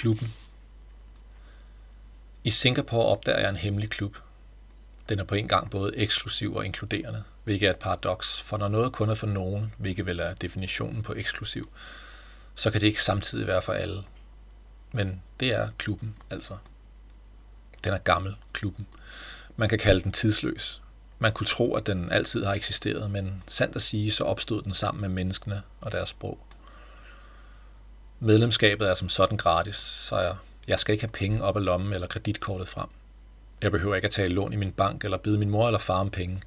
Klubben. I Singapore opdager jeg en hemmelig klub. Den er på en gang både eksklusiv og inkluderende, hvilket er et paradoks, for når noget kun er for nogen, hvilket vel er definitionen på eksklusiv, så kan det ikke samtidig være for alle. Men det er klubben altså. Den er gammel, klubben. Man kan kalde den tidsløs. Man kunne tro, at den altid har eksisteret, men sandt at sige, så opstod den sammen med menneskene og deres sprog. Medlemskabet er som sådan gratis, så jeg, jeg skal ikke have penge op af lommen eller kreditkortet frem. Jeg behøver ikke at tage lån i min bank eller bide min mor eller far om penge,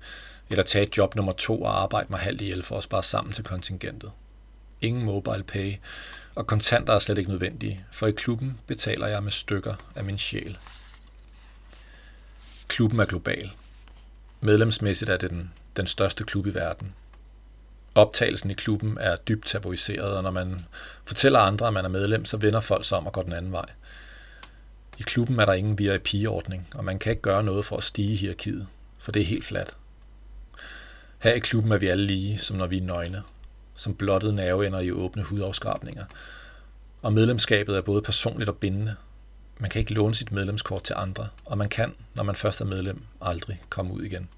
eller tage et job nummer to og arbejde mig halvt ihjel for at spare sammen til kontingentet. Ingen mobile pay, og kontanter er slet ikke nødvendige, for i klubben betaler jeg med stykker af min sjæl. Klubben er global. Medlemsmæssigt er det den, den største klub i verden. Optagelsen i klubben er dybt tabuiseret, og når man fortæller andre, at man er medlem, så vender folk sig om og går den anden vej. I klubben er der ingen VIP-ordning, og man kan ikke gøre noget for at stige i hierarkiet, for det er helt fladt. Her i klubben er vi alle lige, som når vi er nøgne, som blottede nerveender i åbne hudafskrabninger. Og medlemskabet er både personligt og bindende. Man kan ikke låne sit medlemskort til andre, og man kan, når man først er medlem, aldrig komme ud igen.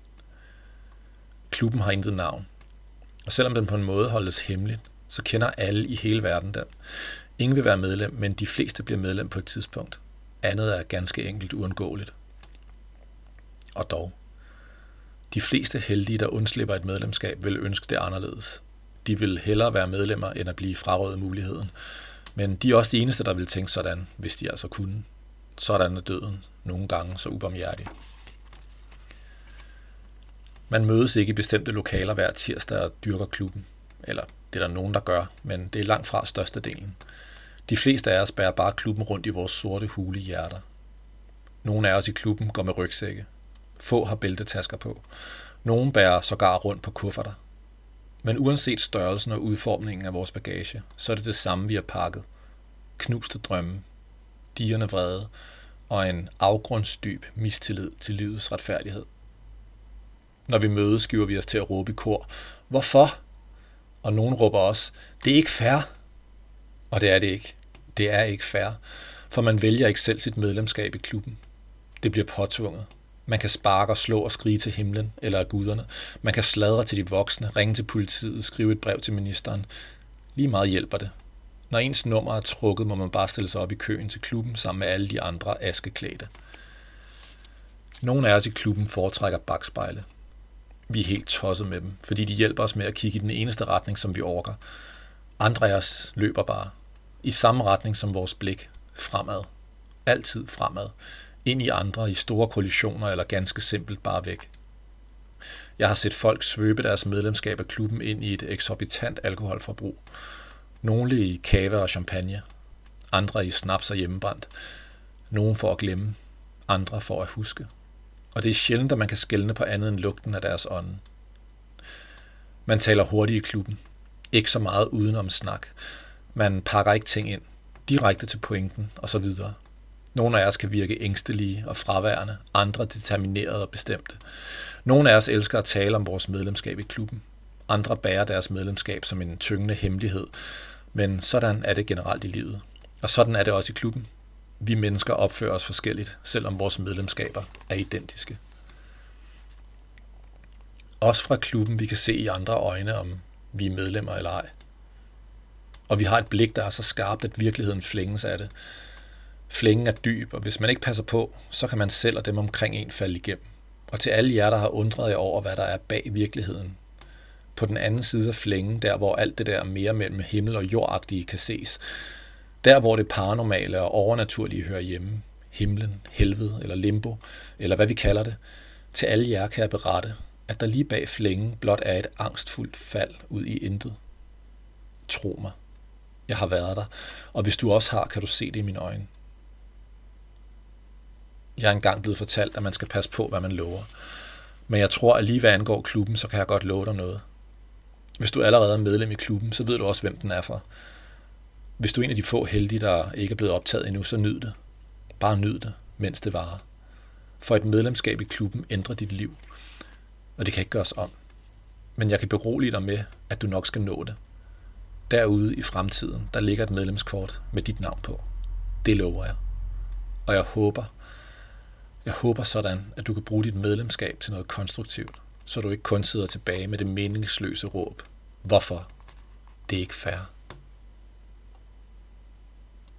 Klubben har intet navn, og selvom den på en måde holdes hemmelig, så kender alle i hele verden den. Ingen vil være medlem, men de fleste bliver medlem på et tidspunkt. Andet er ganske enkelt uundgåeligt. Og dog. De fleste heldige, der undslipper et medlemskab, vil ønske det anderledes. De vil hellere være medlemmer, end at blive frarøvet muligheden. Men de er også de eneste, der vil tænke sådan, hvis de altså kunne. Sådan er døden nogle gange så ubarmhjertig. Man mødes ikke i bestemte lokaler hver tirsdag og dyrker klubben. Eller det er der nogen, der gør, men det er langt fra størstedelen. De fleste af os bærer bare klubben rundt i vores sorte hule hjerter. Nogle af os i klubben går med rygsække. Få har bæltetasker på. Nogle bærer sågar rundt på kufferter. Men uanset størrelsen og udformningen af vores bagage, så er det det samme, vi har pakket. Knuste drømme, digerne vrede og en afgrundsdyb mistillid til livets retfærdighed. Når vi mødes, skiver vi os til at råbe i kor. Hvorfor? Og nogen råber også, det er ikke fair. Og det er det ikke. Det er ikke fair, for man vælger ikke selv sit medlemskab i klubben. Det bliver påtvunget. Man kan sparke og slå og skrige til himlen eller af guderne. Man kan sladre til de voksne, ringe til politiet, skrive et brev til ministeren. Lige meget hjælper det. Når ens nummer er trukket, må man bare stille sig op i køen til klubben sammen med alle de andre askeklædte. Nogle af os i klubben foretrækker bagspejle. Vi er helt tosset med dem, fordi de hjælper os med at kigge i den eneste retning, som vi orker. Andre af os løber bare. I samme retning som vores blik. Fremad. Altid fremad. Ind i andre, i store kollisioner eller ganske simpelt bare væk. Jeg har set folk svøbe deres medlemskab af klubben ind i et eksorbitant alkoholforbrug. Nogle i kave og champagne. Andre i snaps og hjemmebrændt. Nogle for at glemme. Andre for at huske og det er sjældent, at man kan skælne på andet end lugten af deres ånd. Man taler hurtigt i klubben. Ikke så meget udenom snak. Man pakker ikke ting ind. Direkte til pointen, og så videre. Nogle af os kan virke ængstelige og fraværende, andre determinerede og bestemte. Nogle af os elsker at tale om vores medlemskab i klubben. Andre bærer deres medlemskab som en tyngende hemmelighed, men sådan er det generelt i livet. Og sådan er det også i klubben vi mennesker opfører os forskelligt, selvom vores medlemskaber er identiske. Også fra klubben, vi kan se i andre øjne, om vi er medlemmer eller ej. Og vi har et blik, der er så skarpt, at virkeligheden flænges af det. Flængen er dyb, og hvis man ikke passer på, så kan man selv og dem omkring en falde igennem. Og til alle jer, der har undret jer over, hvad der er bag virkeligheden, på den anden side af flængen, der hvor alt det der mere mellem himmel og jordagtige kan ses, der, hvor det paranormale og overnaturlige hører hjemme, himlen, helvede eller limbo, eller hvad vi kalder det, til alle jer kan jeg berette, at der lige bag flængen blot er et angstfuldt fald ud i intet. Tro mig, jeg har været der, og hvis du også har, kan du se det i mine øjne. Jeg er engang blevet fortalt, at man skal passe på, hvad man lover. Men jeg tror, at lige hvad angår klubben, så kan jeg godt love dig noget. Hvis du allerede er medlem i klubben, så ved du også, hvem den er for. Hvis du er en af de få heldige, der ikke er blevet optaget endnu, så nyd det. Bare nyd det, mens det varer. For et medlemskab i klubben ændrer dit liv, og det kan ikke gøres om. Men jeg kan berolige dig med, at du nok skal nå det. Derude i fremtiden, der ligger et medlemskort med dit navn på. Det lover jeg. Og jeg håber, jeg håber sådan, at du kan bruge dit medlemskab til noget konstruktivt, så du ikke kun sidder tilbage med det meningsløse råb. Hvorfor? Det er ikke fair.